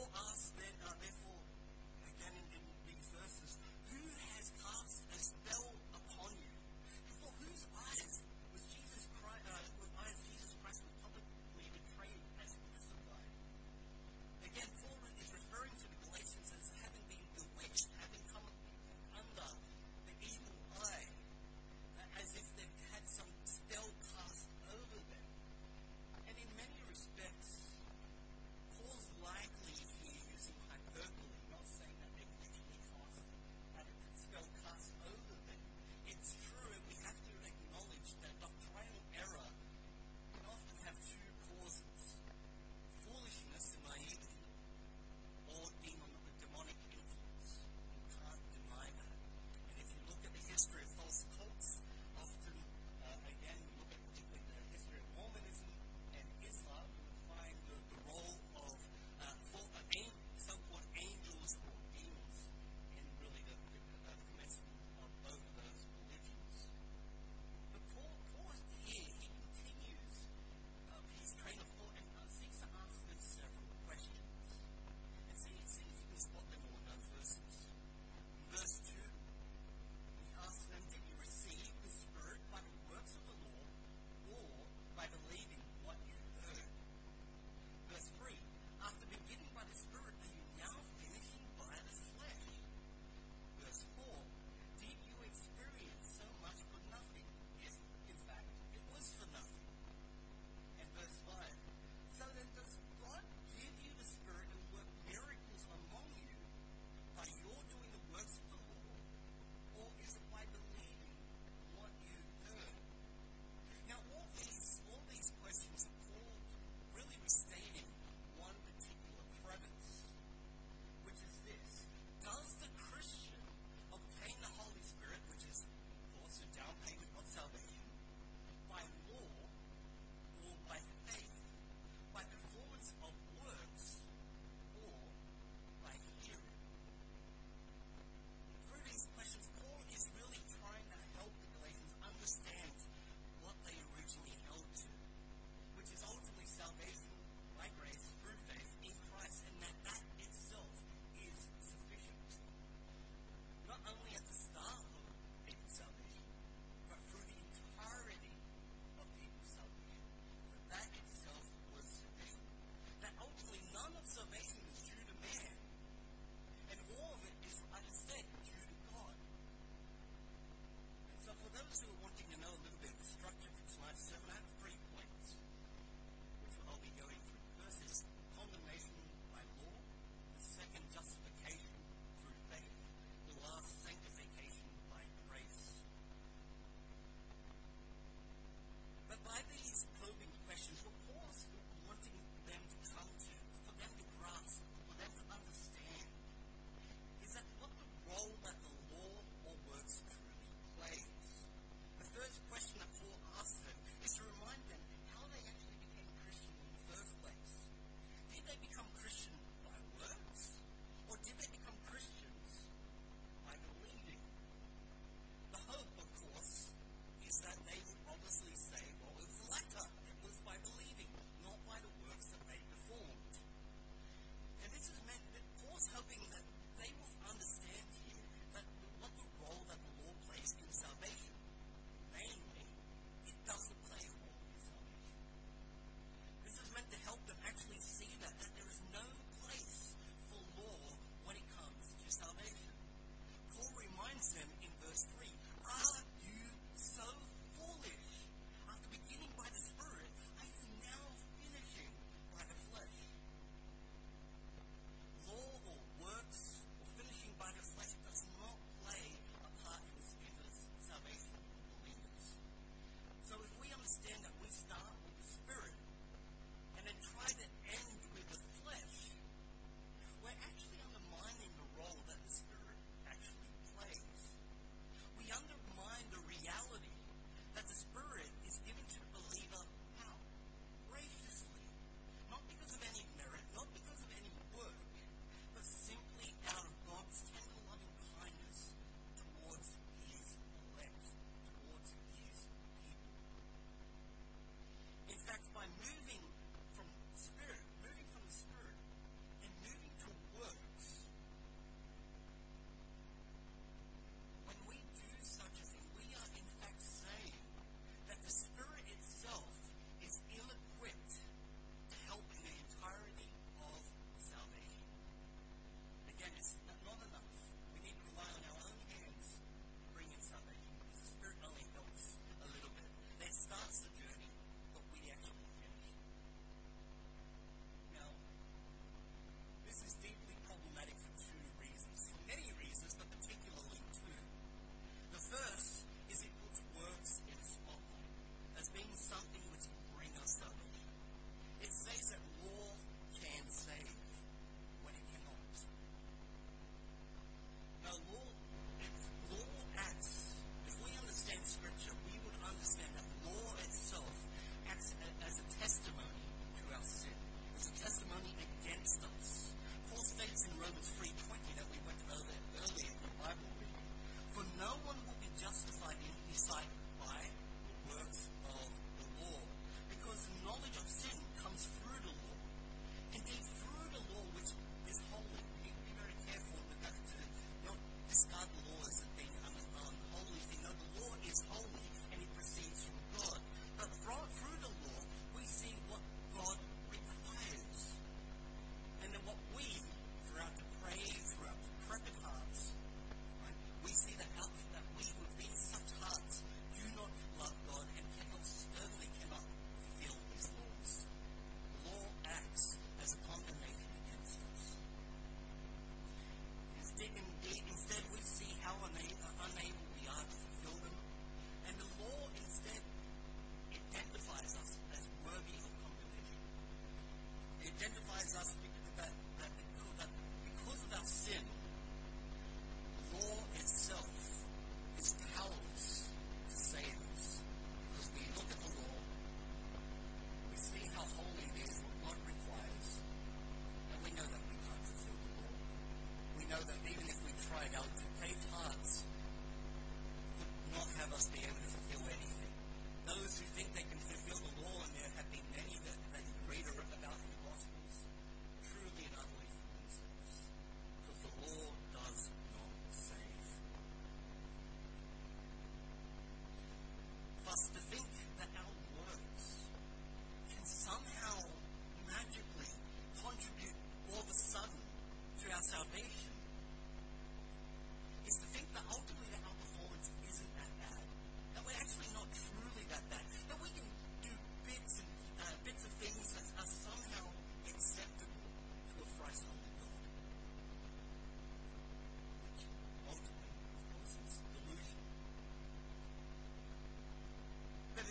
therefore ask, then, uh, therefore.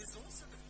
Is also to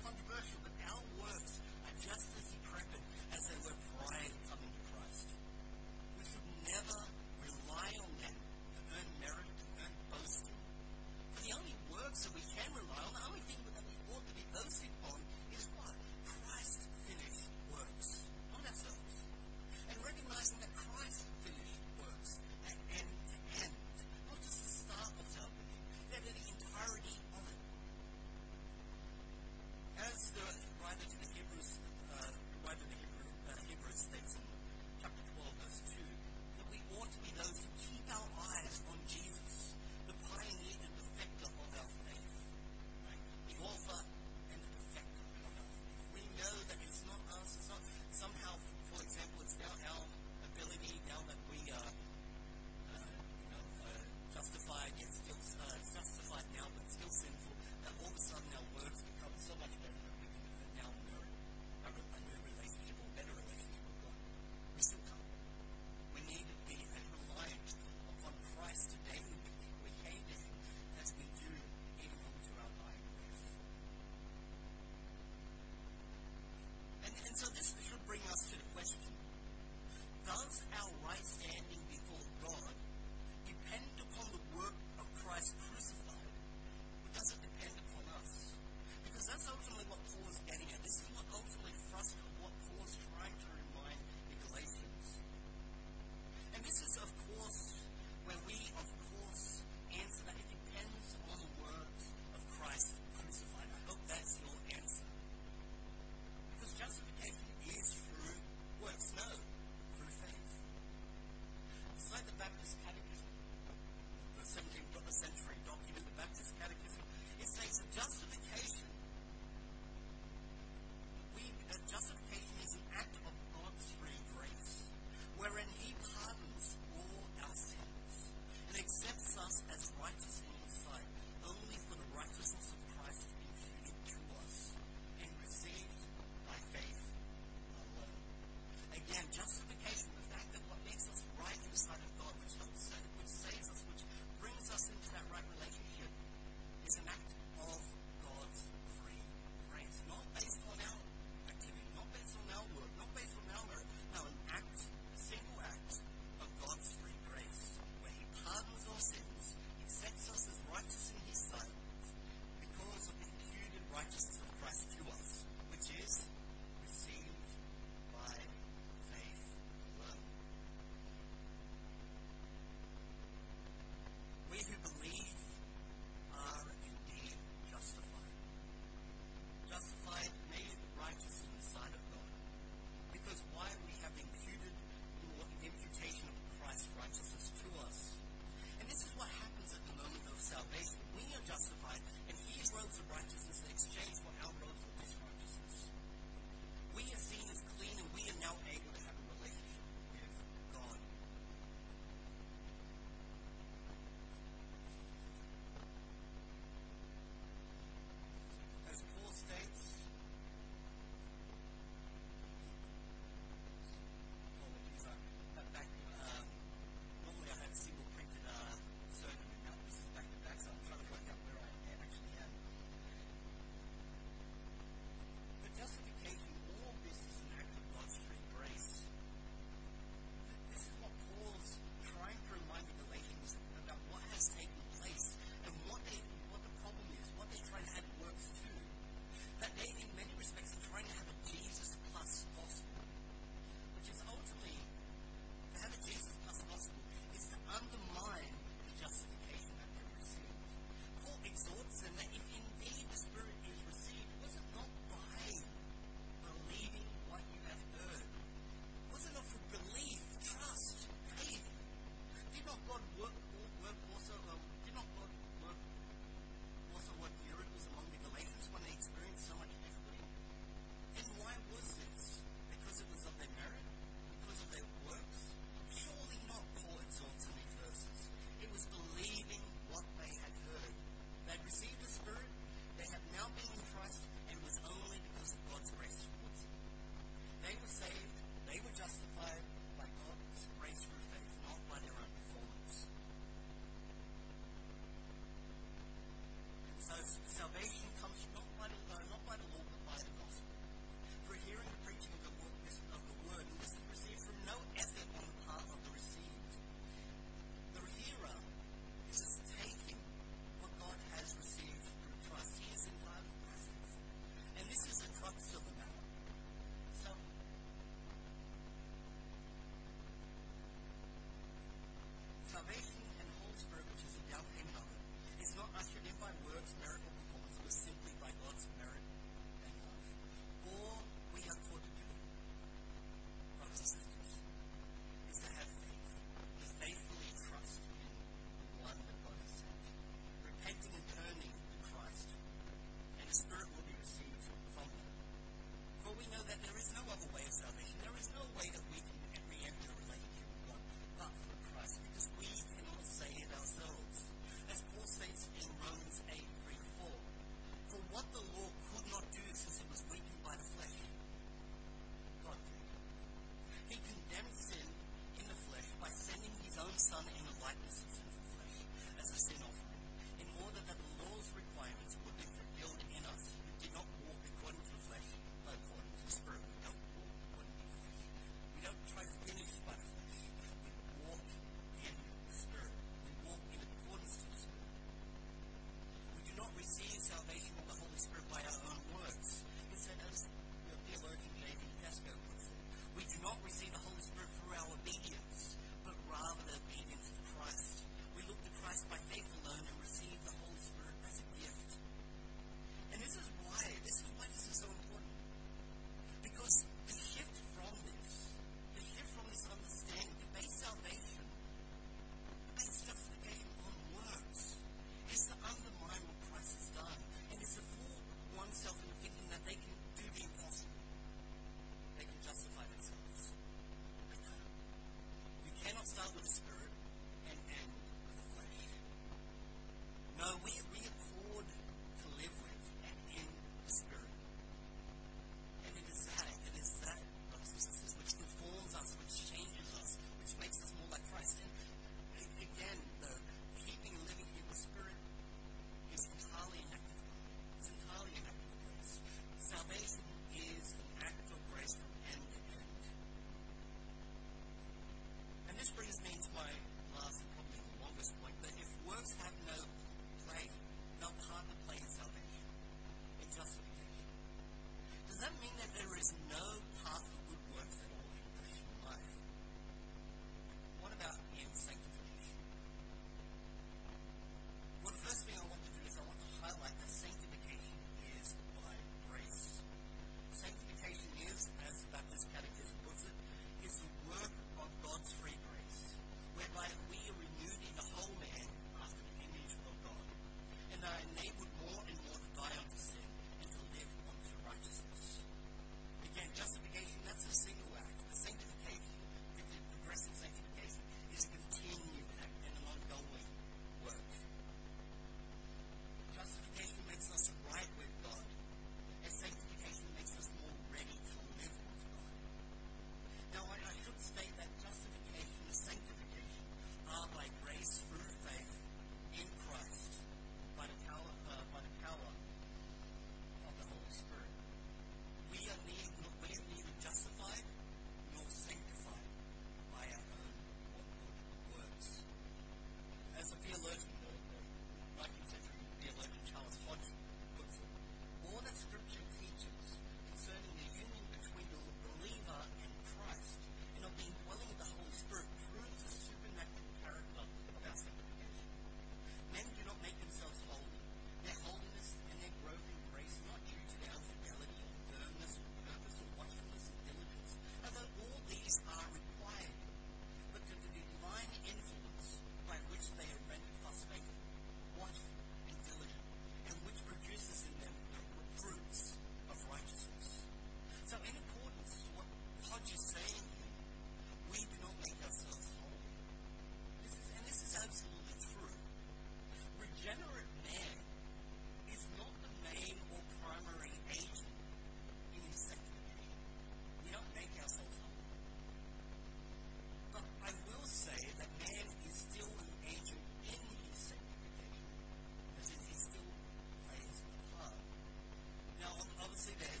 obviously there's